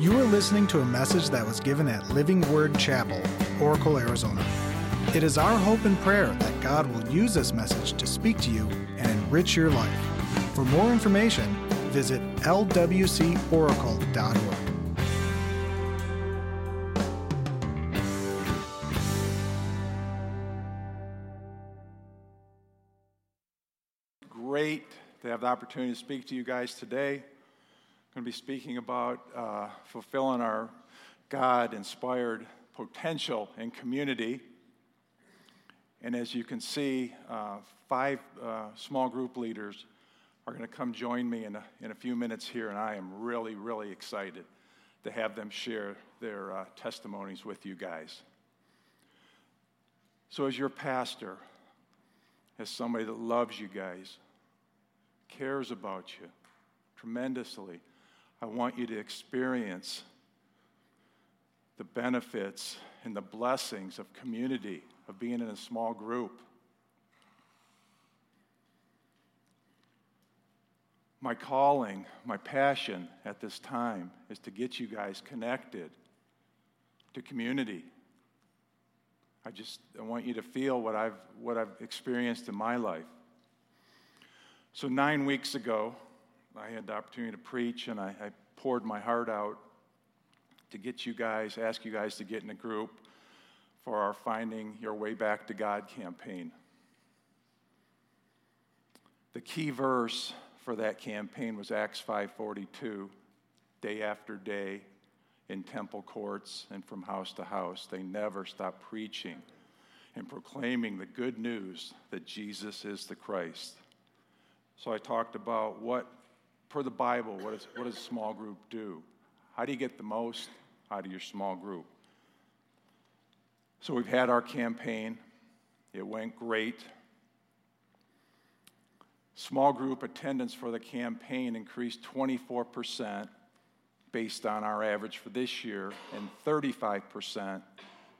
You are listening to a message that was given at Living Word Chapel, Oracle, Arizona. It is our hope and prayer that God will use this message to speak to you and enrich your life. For more information, visit lwcoracle.org. Great to have the opportunity to speak to you guys today. Going to be speaking about uh, fulfilling our God inspired potential in community. And as you can see, uh, five uh, small group leaders are going to come join me in a, in a few minutes here, and I am really, really excited to have them share their uh, testimonies with you guys. So, as your pastor, as somebody that loves you guys, cares about you tremendously, I want you to experience the benefits and the blessings of community, of being in a small group. My calling, my passion at this time is to get you guys connected to community. I just I want you to feel what I've, what I've experienced in my life. So, nine weeks ago, I had the opportunity to preach, and I, I poured my heart out to get you guys, ask you guys to get in a group for our Finding Your Way Back to God campaign. The key verse for that campaign was Acts 5:42. Day after day, in temple courts and from house to house, they never stopped preaching and proclaiming the good news that Jesus is the Christ. So I talked about what, per the Bible, what, is, what does a small group do? How do you get the most out of your small group? So we've had our campaign. It went great. Small group attendance for the campaign increased 24% based on our average for this year and 35%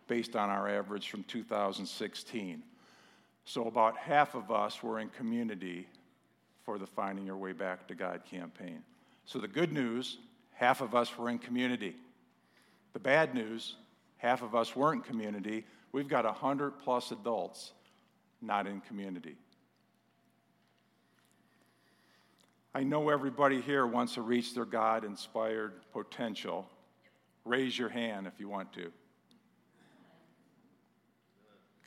based on our average from 2016. So about half of us were in community for the Finding Your Way Back to God campaign. So the good news, half of us were in community. The bad news, half of us weren't community. We've got 100 plus adults not in community. I know everybody here wants to reach their God inspired potential. Raise your hand if you want to.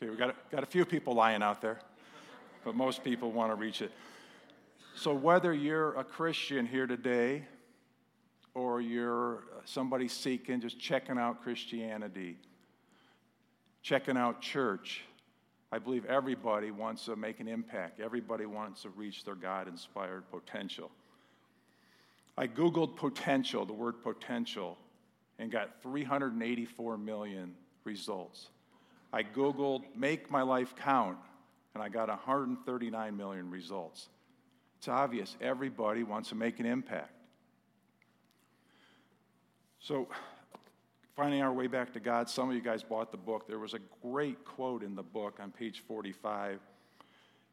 Okay, we got got a few people lying out there, but most people want to reach it. So, whether you're a Christian here today or you're somebody seeking, just checking out Christianity, checking out church, I believe everybody wants to make an impact. Everybody wants to reach their God inspired potential. I Googled potential, the word potential, and got 384 million results. I Googled make my life count, and I got 139 million results. It's obvious everybody wants to make an impact. So, Finding Our Way Back to God, some of you guys bought the book. There was a great quote in the book on page 45.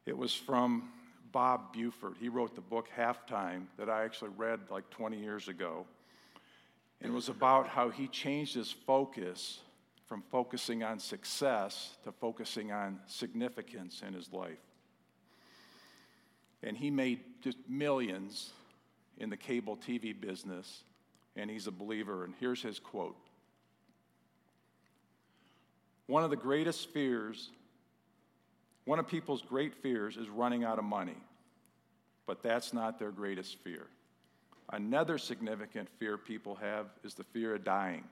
It was from Bob Buford. He wrote the book Halftime that I actually read like 20 years ago. And it was about how he changed his focus from focusing on success to focusing on significance in his life. And he made just millions in the cable TV business, and he's a believer. And here's his quote one of the greatest fears, one of people's great fears is running out of money, but that's not their greatest fear. Another significant fear people have is the fear of dying,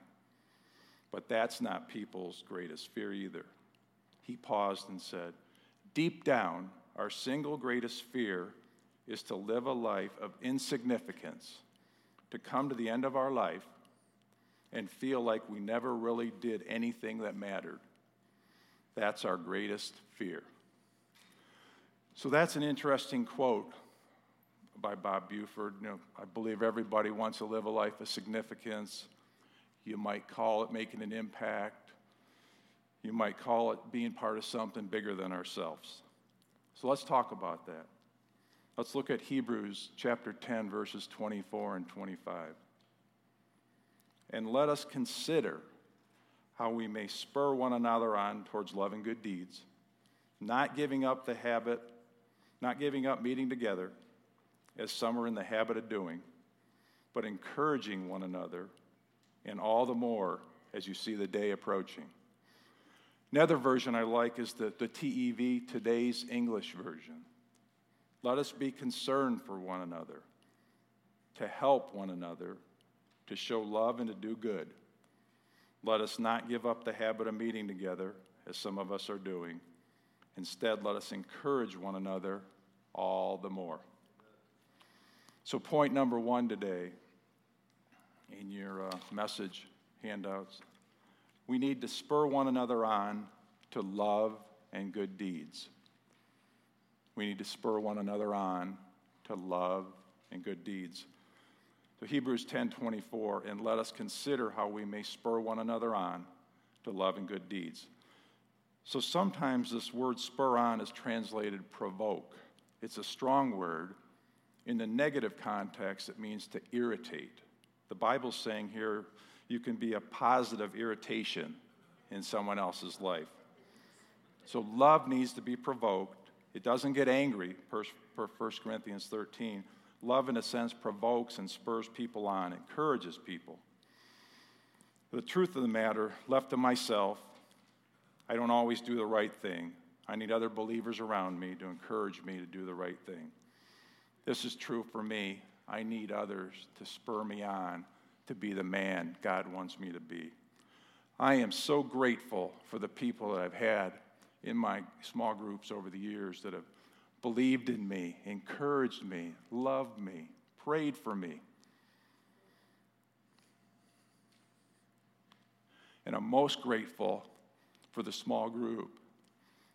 but that's not people's greatest fear either. He paused and said, Deep down, our single greatest fear is to live a life of insignificance, to come to the end of our life and feel like we never really did anything that mattered. That's our greatest fear. So that's an interesting quote by Bob Buford. You know, I believe everybody wants to live a life of significance. You might call it making an impact. You might call it being part of something bigger than ourselves. So let's talk about that. Let's look at Hebrews chapter 10, verses 24 and 25. and let us consider how we may spur one another on towards love and good deeds, not giving up the habit, not giving up meeting together, as some are in the habit of doing, but encouraging one another, and all the more as you see the day approaching. Another version I like is the, the TEV, today's English version. Let us be concerned for one another, to help one another, to show love and to do good. Let us not give up the habit of meeting together, as some of us are doing. Instead, let us encourage one another all the more. So, point number one today in your uh, message handouts we need to spur one another on to love and good deeds. We need to spur one another on to love and good deeds. So Hebrews 10:24 and let us consider how we may spur one another on to love and good deeds. So sometimes this word spur on is translated provoke. It's a strong word. In the negative context, it means to irritate. The Bible's saying here you can be a positive irritation in someone else's life. So love needs to be provoked. It doesn't get angry, per, per 1 Corinthians 13. Love, in a sense, provokes and spurs people on, encourages people. The truth of the matter, left to myself, I don't always do the right thing. I need other believers around me to encourage me to do the right thing. This is true for me. I need others to spur me on to be the man God wants me to be. I am so grateful for the people that I've had in my small groups over the years that have believed in me, encouraged me, loved me, prayed for me. And I'm most grateful for the small group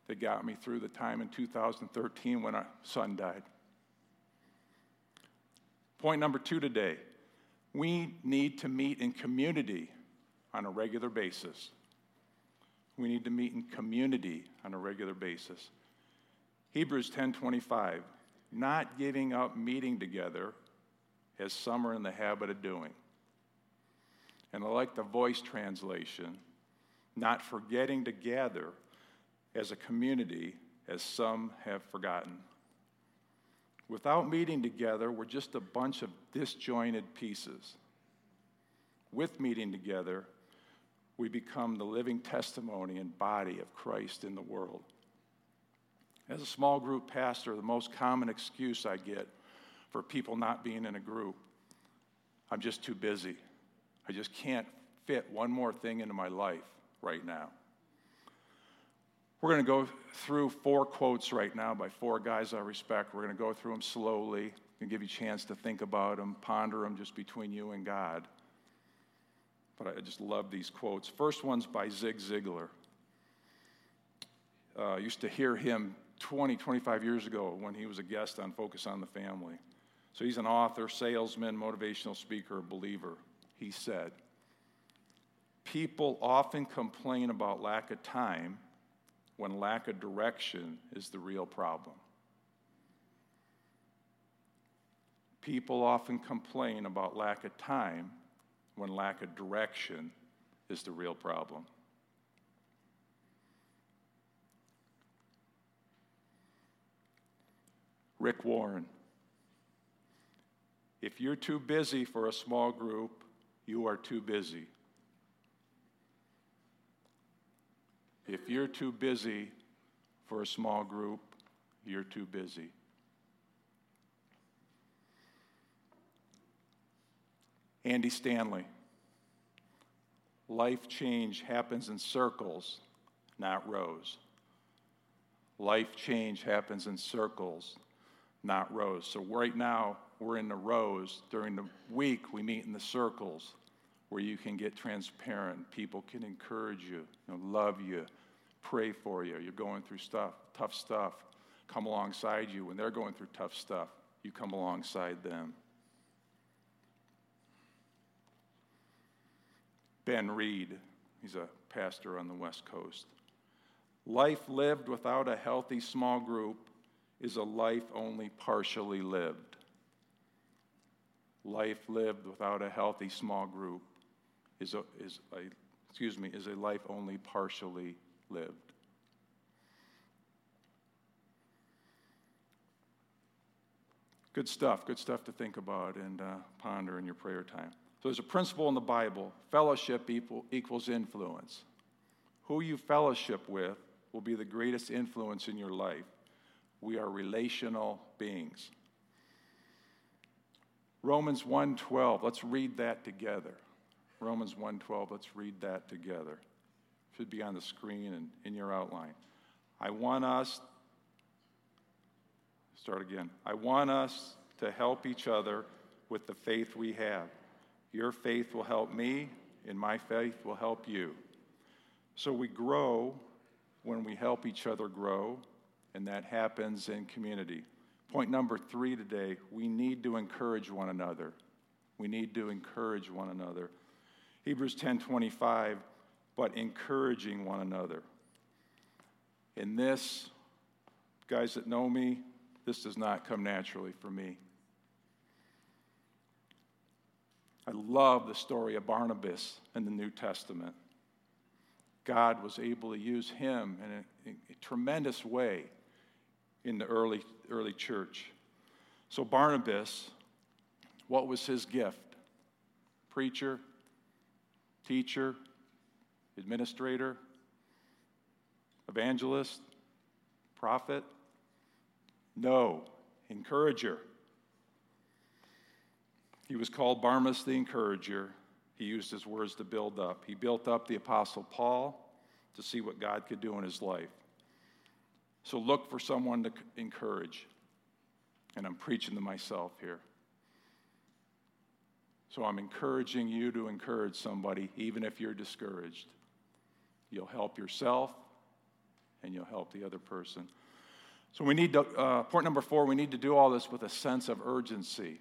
that got me through the time in 2013 when our son died. Point number two today we need to meet in community on a regular basis. We need to meet in community on a regular basis. Hebrews 10:25, not giving up meeting together as some are in the habit of doing. And I like the voice translation, not forgetting to gather as a community as some have forgotten. Without meeting together, we're just a bunch of disjointed pieces. With meeting together, we become the living testimony and body of Christ in the world. As a small group pastor, the most common excuse I get for people not being in a group I'm just too busy. I just can't fit one more thing into my life right now. We're going to go through four quotes right now by four guys I respect. We're going to go through them slowly and give you a chance to think about them, ponder them just between you and God. But I just love these quotes. First one's by Zig Ziglar. Uh, I used to hear him 20, 25 years ago when he was a guest on Focus on the Family. So he's an author, salesman, motivational speaker, believer. He said, People often complain about lack of time when lack of direction is the real problem. People often complain about lack of time when lack of direction is the real problem. Rick Warren. If you're too busy for a small group, you are too busy. If you're too busy for a small group, you're too busy. Andy Stanley. Life change happens in circles, not rows. Life change happens in circles, not rows. So, right now, we're in the rows. During the week, we meet in the circles where you can get transparent. People can encourage you, you know, love you, pray for you. You're going through stuff, tough stuff. Come alongside you. When they're going through tough stuff, you come alongside them. Ben Reed, he's a pastor on the West Coast. Life lived without a healthy small group is a life only partially lived. Life lived without a healthy small group is a, is a, excuse me, is a life only partially lived. Good stuff, good stuff to think about and uh, ponder in your prayer time. So there's a principle in the Bible fellowship equal, equals influence. Who you fellowship with will be the greatest influence in your life. We are relational beings. Romans 1:12, let's read that together. Romans 1:12, let's read that together. Should be on the screen and in your outline. I want us Start again. I want us to help each other with the faith we have. Your faith will help me, and my faith will help you. So we grow when we help each other grow, and that happens in community. Point number three today we need to encourage one another. We need to encourage one another. Hebrews 10 25, but encouraging one another. In this, guys that know me, this does not come naturally for me. I love the story of Barnabas in the New Testament. God was able to use him in a, a, tremendous way in the early, early church. So, Barnabas, what was his gift? Preacher, teacher, administrator, evangelist, prophet? No, encourager. He was called Barnabas the encourager. He used his words to build up. He built up the Apostle Paul to see what God could do in his life. So look for someone to encourage. And I'm preaching to myself here. So I'm encouraging you to encourage somebody, even if you're discouraged. You'll help yourself and you'll help the other person. So we need to, uh, point number four, we need to do all this with a sense of urgency.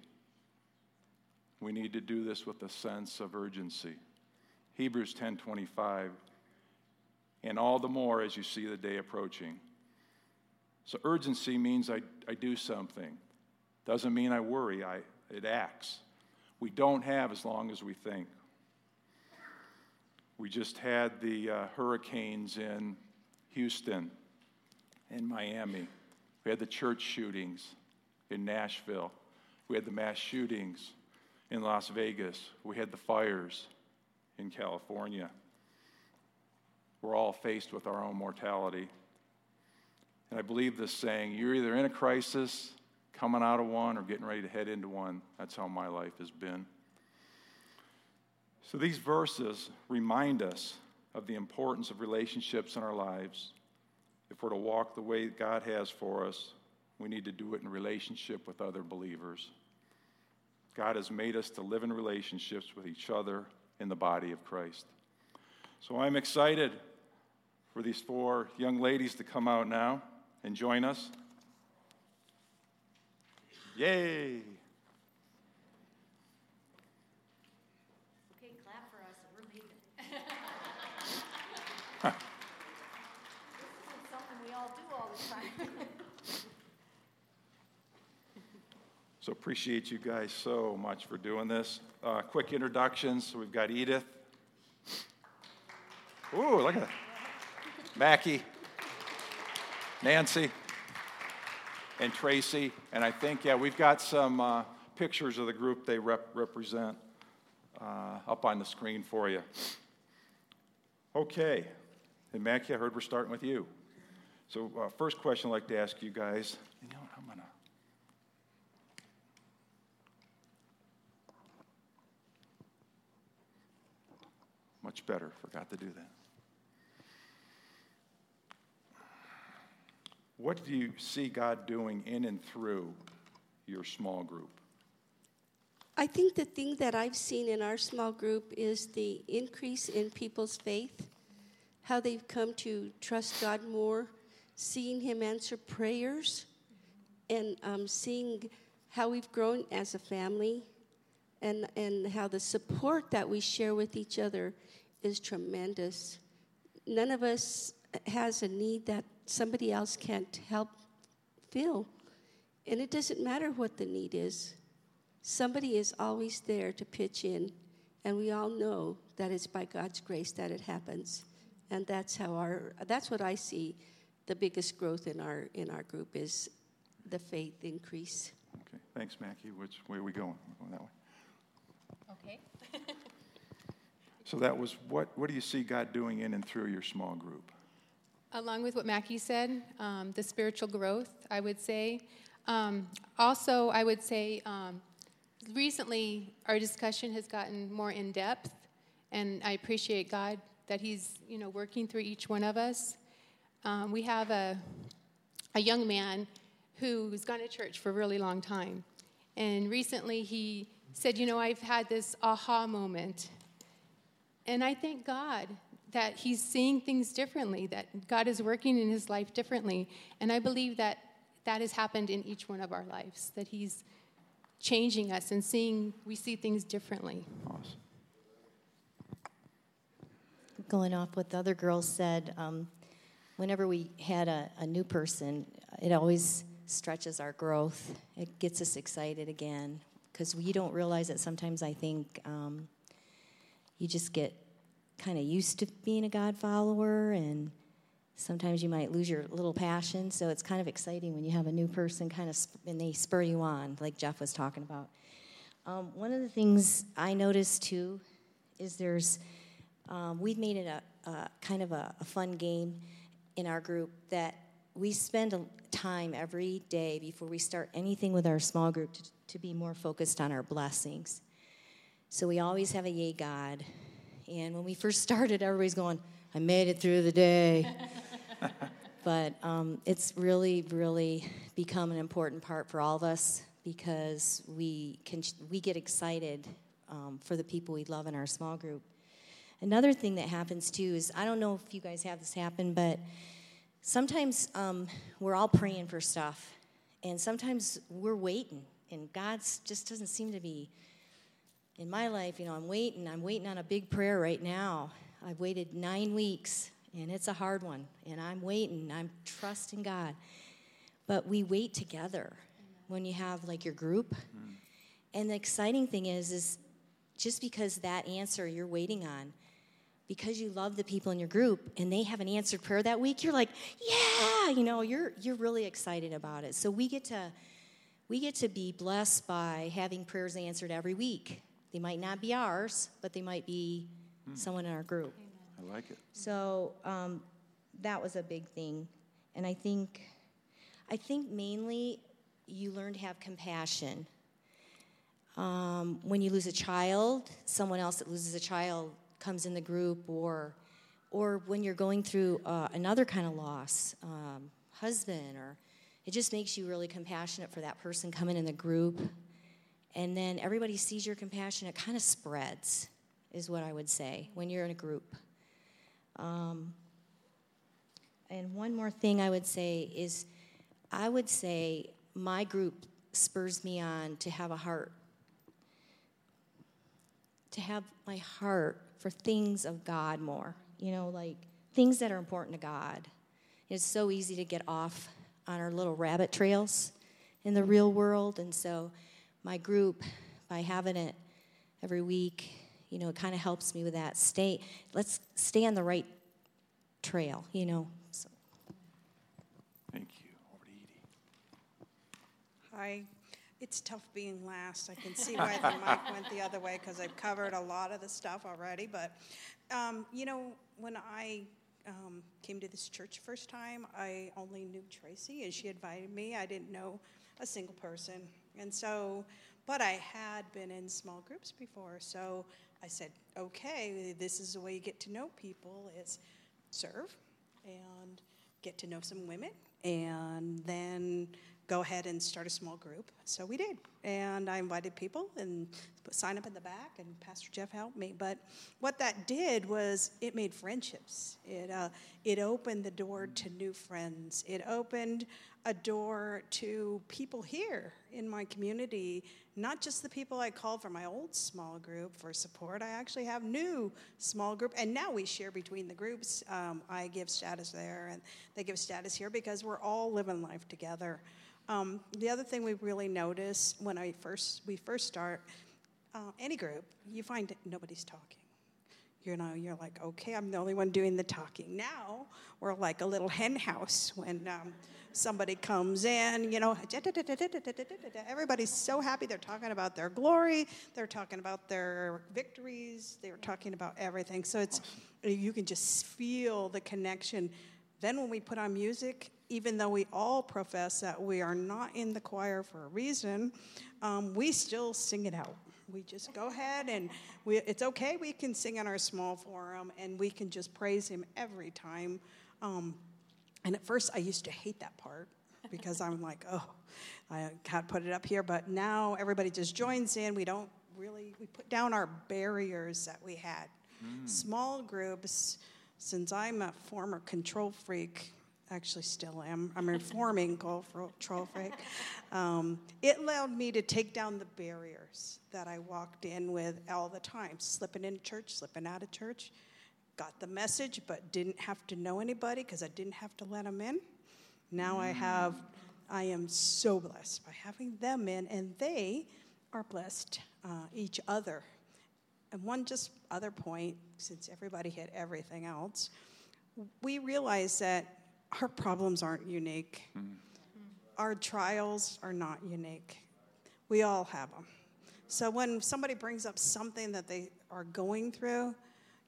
We need to do this with a sense of urgency. Hebrews 10:25 and all the more as you see the day approaching. So urgency means I, I do something. Doesn't mean I worry, I, it acts. We don't have as long as we think. We just had the uh, hurricanes in Houston and Miami. We had the church shootings in Nashville. We had the mass shootings in Las Vegas. We had the fires in California. We're all faced with our own mortality. And I believe this saying you're either in a crisis, coming out of one, or getting ready to head into one. That's how my life has been. So these verses remind us of the importance of relationships in our lives if we're to walk the way God has for us, we need to do it in relationship with other believers. God has made us to live in relationships with each other in the body of Christ. So I'm excited for these four young ladies to come out now and join us. Yay! So appreciate you guys so much for doing this. Uh, quick introductions. So we've got Edith. Ooh, look at that. Mackie, Nancy, and Tracy. And I think, yeah, we've got some uh, pictures of the group they rep- represent uh, up on the screen for you. Okay. And Mackie, I heard we're starting with you. So, uh, first question I'd like to ask you guys. You know, I'm going to Much better. Forgot to do that. What do you see God doing in and through your small group? I think the thing that I've seen in our small group is the increase in people's faith, how they've come to trust God more, seeing Him answer prayers, and um, seeing how we've grown as a family, and, and how the support that we share with each other is tremendous. None of us has a need that somebody else can't help fill. And it doesn't matter what the need is, somebody is always there to pitch in And we all know that it's by God's grace that it happens. And that's how our that's what I see the biggest growth in our in our group is the faith increase. Okay, thanks, Mackie. Which way are we going? We're going that way. Okay. So that was what? What do you see God doing in and through your small group? Along with what Mackie said, um, the spiritual growth, I would say. Um, also, I would say um, recently our discussion has gotten more in depth, and I appreciate God that He's you know working through each one of us. Um, we have a a young man who's gone to church for a really long time, and recently he said, "You know, I've had this aha moment." And I thank God that he's seeing things differently, that God is working in his life differently. And I believe that that has happened in each one of our lives, that he's changing us and seeing, we see things differently. Awesome. Going off what the other girls said, um, whenever we had a, a new person, it always stretches our growth. It gets us excited again because we don't realize that Sometimes I think um, you just get kind of used to being a God follower, and sometimes you might lose your little passion. So it's kind of exciting when you have a new person kind of sp- and they spur you on, like Jeff was talking about. Um, one of the things I noticed too is there's um, we've made it a, a kind of a, a fun game in our group that we spend time every day before we start anything with our small group to, to be more focused on our blessings. So we always have a yay God. And when we first started, everybody's going, I made it through the day. but um, it's really, really become an important part for all of us because we can we get excited um, for the people we love in our small group. Another thing that happens too is I don't know if you guys have this happen, but sometimes um, we're all praying for stuff, and sometimes we're waiting, and God just doesn't seem to be. In my life, you know, I'm waiting. I'm waiting on a big prayer right now. I've waited nine weeks, and it's a hard one. And I'm waiting. I'm trusting God. But we wait together when you have like your group. Mm. And the exciting thing is, is just because that answer you're waiting on, because you love the people in your group and they have an answered prayer that week, you're like, yeah, you know, you're you're really excited about it. So we get to we get to be blessed by having prayers answered every week. They might not be ours, but they might be hmm. someone in our group. I like it. So um, that was a big thing, and I think, I think mainly you learn to have compassion. Um, when you lose a child, someone else that loses a child comes in the group, or, or when you're going through uh, another kind of loss, um, husband, or it just makes you really compassionate for that person coming in the group and then everybody sees your compassion, it kind of spreads, is what I would say, when you're in a group. Um, and one more thing I would say is I would say my group spurs me on to have a heart, to have my heart for things of God more, you know, like things that are important to God. It's so easy to get off on our little rabbit trails in the real world, and so my group by having it every week. You know, it kind of helps me with that. Stay, let's stay on the right trail, you know. So. Thank you. Over to Edie. Hi. It's tough being last. I can see why the mic went the other way because I've covered a lot of the stuff already. But, um, you know, when I um, came to this church first time, I only knew Tracy, and she invited me. I didn't know a single person. And so, but I had been in small groups before, so I said, okay, this is the way you get to know people is serve and get to know some women and then go ahead and start a small group. So we did. And I invited people and sign up in the back, and Pastor Jeff helped me. But what that did was it made friendships. It, uh, it opened the door to new friends. It opened a door to people here in my community, not just the people I called from my old small group for support. I actually have new small group, and now we share between the groups. Um, I give status there, and they give status here because we're all living life together. Um, the other thing we really notice when I first we first start, uh, any group, you find nobody's talking. You know, you're like, okay, I'm the only one doing the talking. Now we're like a little hen house when um, somebody comes in, you know, everybody's so happy. They're talking about their glory, they're talking about their victories, they're talking about everything. So it's, you can just feel the connection. Then when we put on music, even though we all profess that we are not in the choir for a reason, um, we still sing it out we just go ahead and we, it's okay. We can sing in our small forum and we can just praise Him every time. Um, and at first, I used to hate that part because I'm like, oh, I can't put it up here. But now everybody just joins in. We don't really, we put down our barriers that we had. Mm. Small groups, since I'm a former control freak, actually still am. I'm reforming freak. Um, it allowed me to take down the barriers that I walked in with all the time, slipping into church, slipping out of church. Got the message, but didn't have to know anybody because I didn't have to let them in. Now I have, I am so blessed by having them in, and they are blessed uh, each other. And one just other point, since everybody hit everything else, we realize that our problems aren't unique. Mm. Our trials are not unique. We all have them. So when somebody brings up something that they are going through,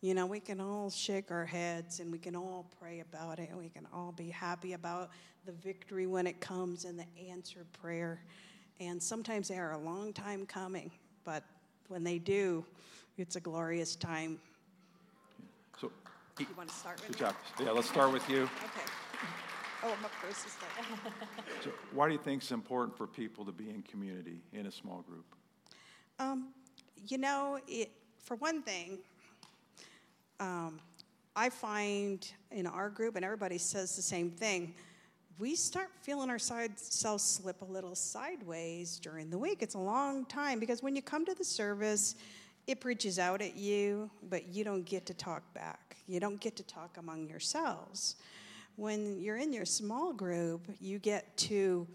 you know, we can all shake our heads and we can all pray about it and we can all be happy about the victory when it comes and the answered prayer. And sometimes they are a long time coming, but when they do, it's a glorious time. So, you want to start with Good me? job. Yeah, let's start with you. Okay. Oh, up first. so why do you think it's important for people to be in community in a small group? Um, you know, it, for one thing, um, I find in our group, and everybody says the same thing, we start feeling ourselves slip a little sideways during the week. It's a long time because when you come to the service, it preaches out at you, but you don't get to talk back. You don't get to talk among yourselves when you're in your small group, you get to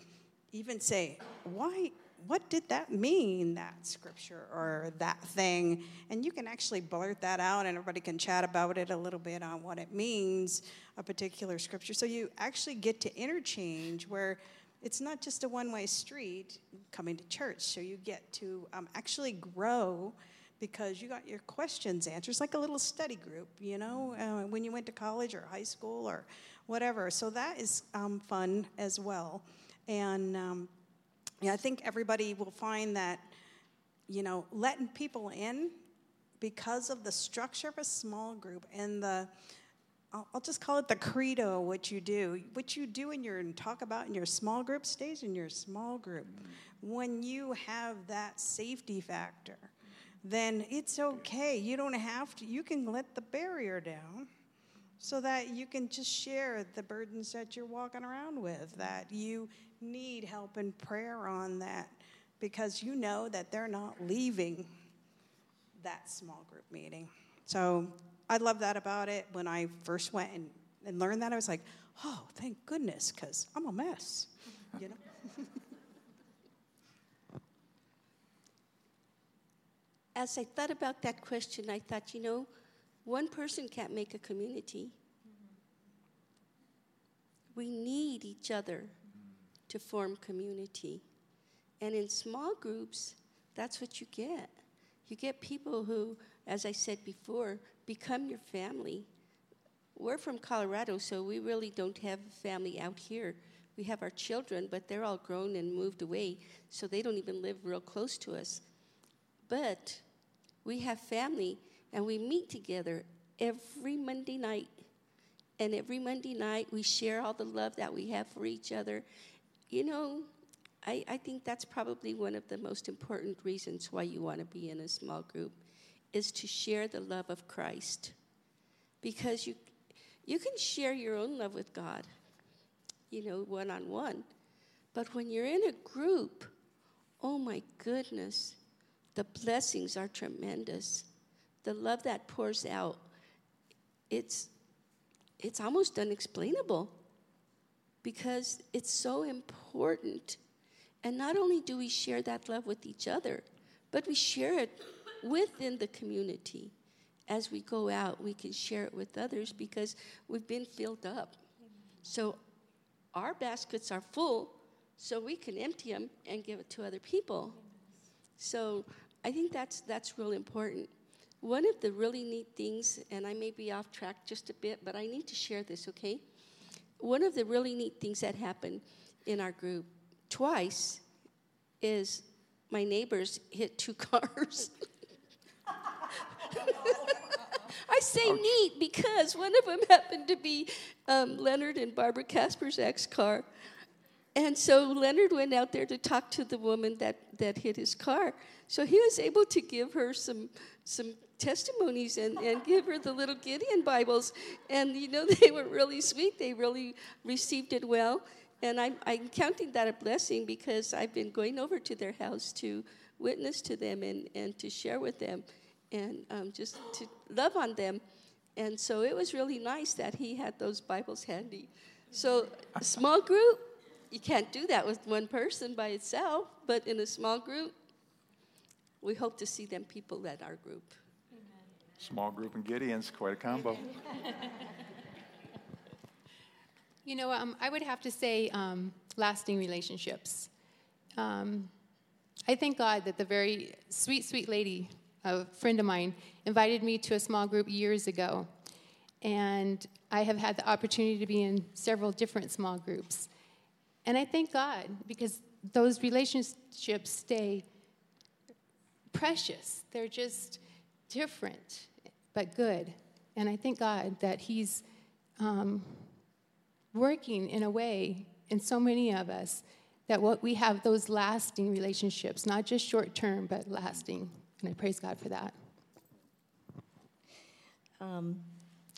even say, why, what did that mean, that scripture or that thing? And you can actually blurt that out, and everybody can chat about it a little bit on what it means, a particular scripture. So you actually get to interchange where it's not just a one way street coming to church. So you get to um, actually grow because you got your questions answered. It's like a little study group, you know, uh, when you went to college or high school or whatever. So that is um, fun as well. And um, yeah, I think everybody will find that, you know, letting people in because of the structure of a small group and the, I'll, I'll just call it the credo, what you do. What you do in your, and talk about in your small group stays in your small group. When you have that safety factor, then it's okay. You don't have to, you can let the barrier down so that you can just share the burdens that you're walking around with, that you need help and prayer on that because you know that they're not leaving that small group meeting. So I love that about it. When I first went and, and learned that, I was like, oh, thank goodness, because I'm a mess, you know? As I thought about that question, I thought, you know, one person can't make a community. We need each other to form community. And in small groups, that's what you get. You get people who, as I said before, become your family. We're from Colorado, so we really don't have a family out here. We have our children, but they're all grown and moved away, so they don't even live real close to us. But we have family and we meet together every Monday night. And every Monday night, we share all the love that we have for each other. You know, I, I think that's probably one of the most important reasons why you want to be in a small group is to share the love of Christ. Because you, you can share your own love with God, you know, one on one. But when you're in a group, oh my goodness, the blessings are tremendous the love that pours out, it's, it's almost unexplainable because it's so important. And not only do we share that love with each other, but we share it within the community. As we go out, we can share it with others because we've been filled up. So our baskets are full, so we can empty them and give it to other people. So I think that's that's real important. One of the really neat things, and I may be off track just a bit, but I need to share this, okay? One of the really neat things that happened in our group twice is my neighbors hit two cars. I say neat because one of them happened to be um, Leonard and Barbara Casper's ex car. And so Leonard went out there to talk to the woman that, that hit his car. So he was able to give her some, some testimonies and, and give her the little Gideon Bibles. And, you know, they were really sweet. They really received it well. And I'm, I'm counting that a blessing because I've been going over to their house to witness to them and, and to share with them and um, just to love on them. And so it was really nice that he had those Bibles handy. So, small group, you can't do that with one person by itself, but in a small group, we hope to see them people at our group. Small group and Gideon's quite a combo. You know, um, I would have to say um, lasting relationships. Um, I thank God that the very sweet, sweet lady, a friend of mine, invited me to a small group years ago. And I have had the opportunity to be in several different small groups. And I thank God because those relationships stay precious. They're just different, but good. And I thank God that He's um, working in a way in so many of us that what we have those lasting relationships, not just short term, but lasting. And I praise God for that. Um,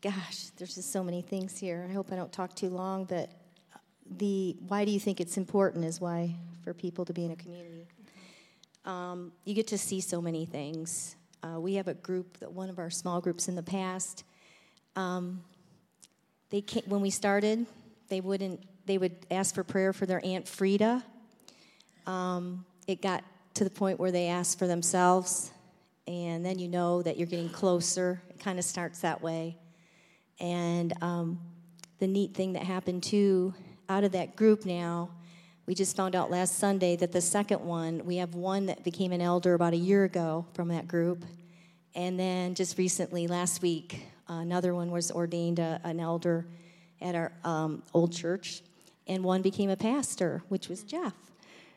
gosh, there's just so many things here. I hope I don't talk too long, but the why do you think it's important is why for people to be in a community. Um, you get to see so many things. Uh, we have a group that one of our small groups in the past. Um, they came, when we started, they wouldn't. They would ask for prayer for their aunt Frida. Um, it got to the point where they asked for themselves, and then you know that you're getting closer. It kind of starts that way. And um, the neat thing that happened too, out of that group now, we just found out last Sunday that the second one, we have one that became an elder about a year ago from that group. And then just recently, last week, another one was ordained a, an elder at our um, old church, and one became a pastor, which was Jeff.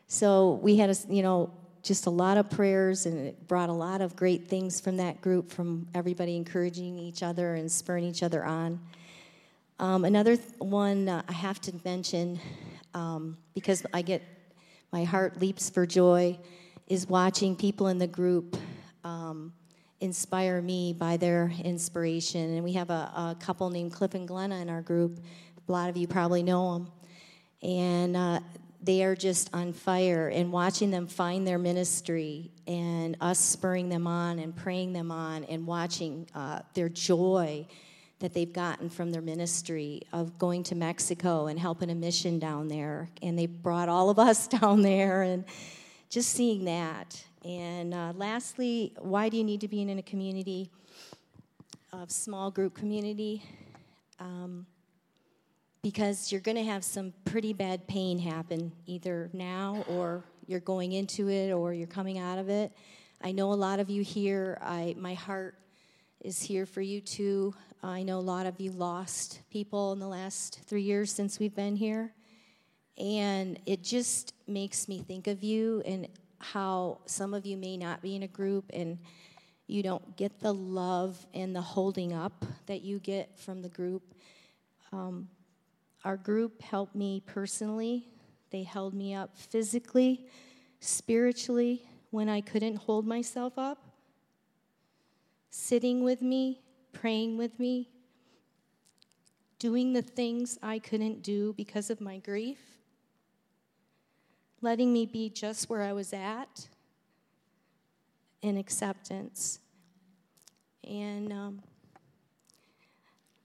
So we had, a, you know, just a lot of prayers, and it brought a lot of great things from that group, from everybody encouraging each other and spurring each other on. Um, another th- one uh, I have to mention, um, because I get my heart leaps for joy, is watching people in the group um, inspire me by their inspiration. And we have a, a, couple named Cliff and Glenna in our group. A lot of you probably know them. And uh, they are just on fire. And watching them find their ministry and us spurring them on and praying them on and watching uh, their joy that they've gotten from their ministry of going to Mexico and helping a mission down there. And they brought all of us down there and just seeing that and uh, lastly, why do you need to be in a community of small group community? Um, because you're going to have some pretty bad pain happen either now or you're going into it or you're coming out of it. I know a lot of you here. I my heart is here for you too. I know a lot of you lost people in the last three years since we've been here. And it just makes me think of you. And how some of you may not be in a group and you don't get the love and the holding up that you get from the group. Um, our group helped me personally, they held me up physically, spiritually, when I couldn't hold myself up, sitting with me, praying with me, doing the things I couldn't do because of my grief letting me be just where I was at in acceptance. And um,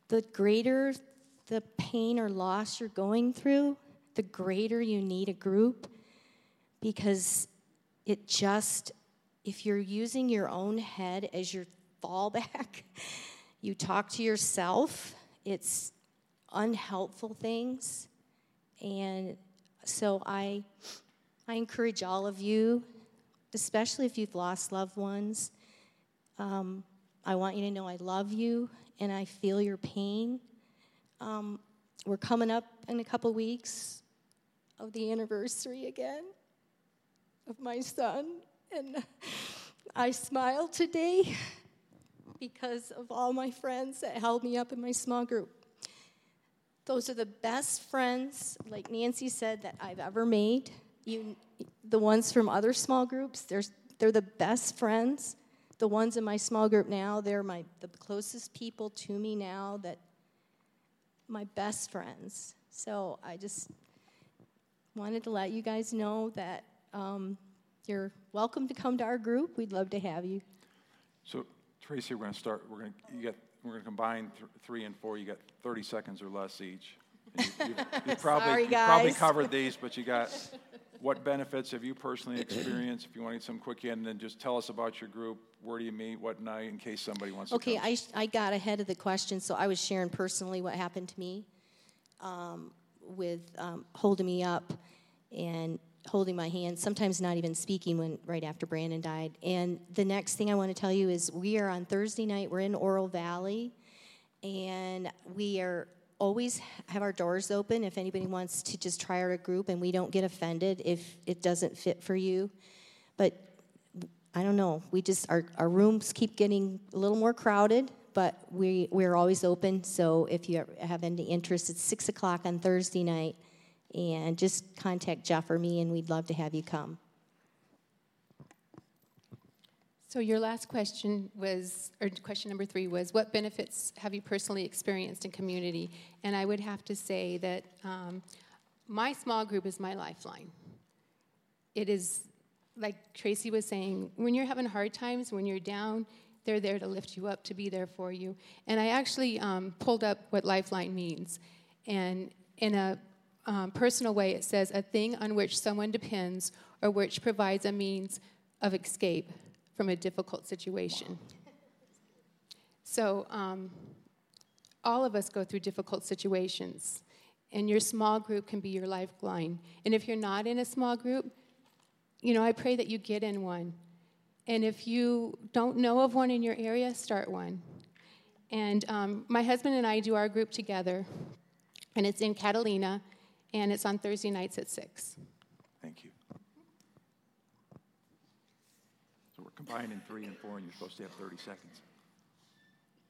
the greater the pain or loss you're going through, the greater you need a group because it just if you're using your own head as your fallback, you talk to yourself, it's unhelpful things. And so I, I encourage all of you, especially if you've lost loved ones, um, I want you to know I love you and I feel your pain. Um, we're coming up in a couple weeks of the anniversary again of my son, and I smile today because of all my friends that held me up in my small group. Those are the best friends, like Nancy said, that I've ever made. You, the ones from other small groups, they're, they're the best friends. The ones in my small group now, they're my, the closest people to me now that my best friends. So I just wanted to let you guys know that um, you're welcome to come to our group. We'd love to have you. So Tracy, we're going to start. We're going to you get we're going to combine th- three and four. You got 30 seconds or less each. You, you, you, probably Sorry, you probably covered these, but you got what benefits have you personally experienced? If you want to get some quick in, then just tell us about your group. Where do you meet? What night? In case somebody wants Okay, to. come. I, I got ahead of the question, so I was sharing personally what happened to me um, with um, holding me up and holding my hand, sometimes not even speaking when right after Brandon died. And the next thing I want to tell you is we are on Thursday night, we're in Oro Valley, and we are always have our doors open if anybody wants to just try our group and we don't get offended if it doesn't fit for you. But I don't know. We just our, our rooms keep getting a little more crowded, but we we're always open. So if you have any interest, it's six o'clock on Thursday night, and just contact Jeff or me, and we'd love to have you come. So your last question was, or question number three was, what benefits have you personally experienced in community? And I would have to say that um, my small group is my lifeline. It is, like Tracy was saying, when you're having hard times, when you're down, they're there to lift you up, to be there for you. And I actually um, pulled up what lifeline means. And in a um, personal way, it says a thing on which someone depends or which provides a means of escape from a difficult situation. So, um, all of us go through difficult situations, and your small group can be your lifeline. And if you're not in a small group, you know, I pray that you get in one. And if you don't know of one in your area, start one. And um, my husband and I do our group together, and it's in Catalina, and it's on Thursday nights at 6. Thank you. So we're combining three and four, and you're supposed to have 30 seconds.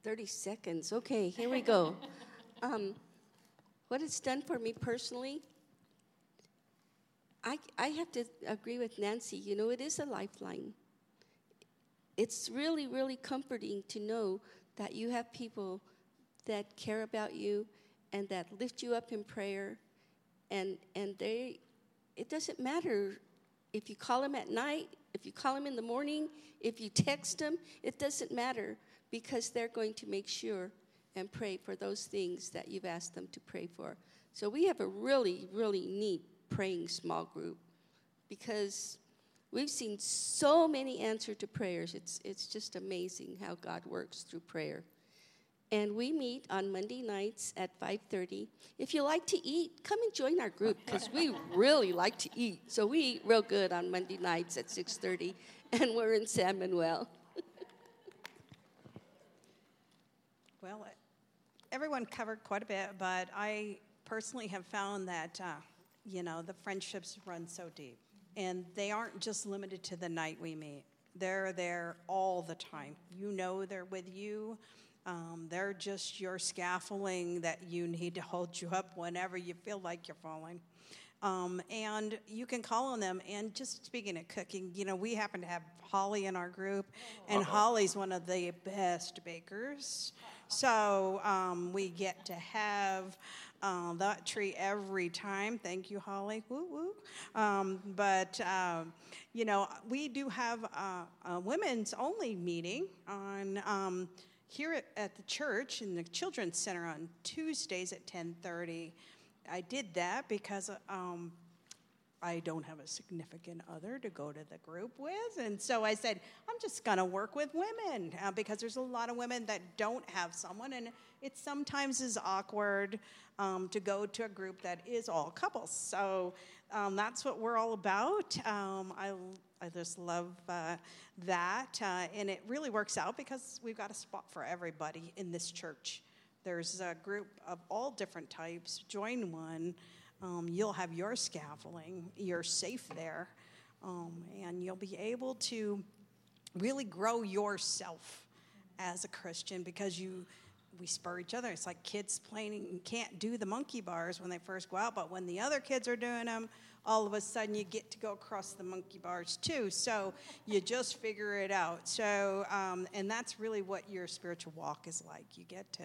30 seconds. Okay, here we go. Um, what it's done for me personally, I, I have to agree with Nancy. You know, it is a lifeline. It's really, really comforting to know that you have people that care about you and that lift you up in prayer. And, and they, it doesn't matter if you call them at night, if you call them in the morning, if you text them, it doesn't matter because they're going to make sure and pray for those things that you've asked them to pray for. So we have a really, really neat praying small group because we've seen so many answer to prayers. It's, it's just amazing how God works through prayer. And we meet on Monday nights at 5:30. If you like to eat, come and join our group because we really like to eat. So we eat real good on Monday nights at 6:30, and we're in San Manuel. Well, everyone covered quite a bit, but I personally have found that, uh, you know, the friendships run so deep. And they aren't just limited to the night we meet, they're there all the time. You know they're with you. Um, they're just your scaffolding that you need to hold you up whenever you feel like you're falling. Um, and you can call on them. And just speaking of cooking, you know, we happen to have Holly in our group, and Holly's one of the best bakers. So um, we get to have uh, that treat every time. Thank you, Holly. Woo woo. Um, but um, you know, we do have a, a women's only meeting on um, here at, the church in the children's center on Tuesdays at 10:30. I did that because um, I don't have a significant other to go to the group with. And so I said, I'm just going to work with women uh, because there's a lot of women that don't have someone. And it sometimes is awkward um, to go to a group that is all couples. So um, that's what we're all about. Um, I, I just love uh, that. Uh, and it really works out because we've got a spot for everybody in this church. There's a group of all different types. Join one. Um, you'll have your scaffolding. You're safe there. Um, and you'll be able to really grow yourself as a Christian because you we spur each other. It's like kids playing can't do the monkey bars when they first go out, but when the other kids are doing them, all of a sudden you get to go across the monkey bars too. So you just figure it out. So um, and that's really what your spiritual walk is like. You get to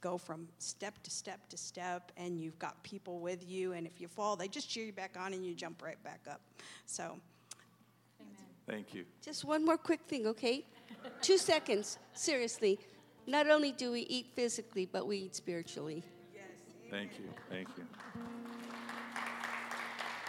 go from step to step to step, and you've got people with you. And if you fall, they just cheer you back on, and you jump right back up. So. Thank you. Just one more quick thing, okay? Two seconds. Seriously. Not only do we eat physically, but we eat spiritually. Yes. Thank you. Thank you.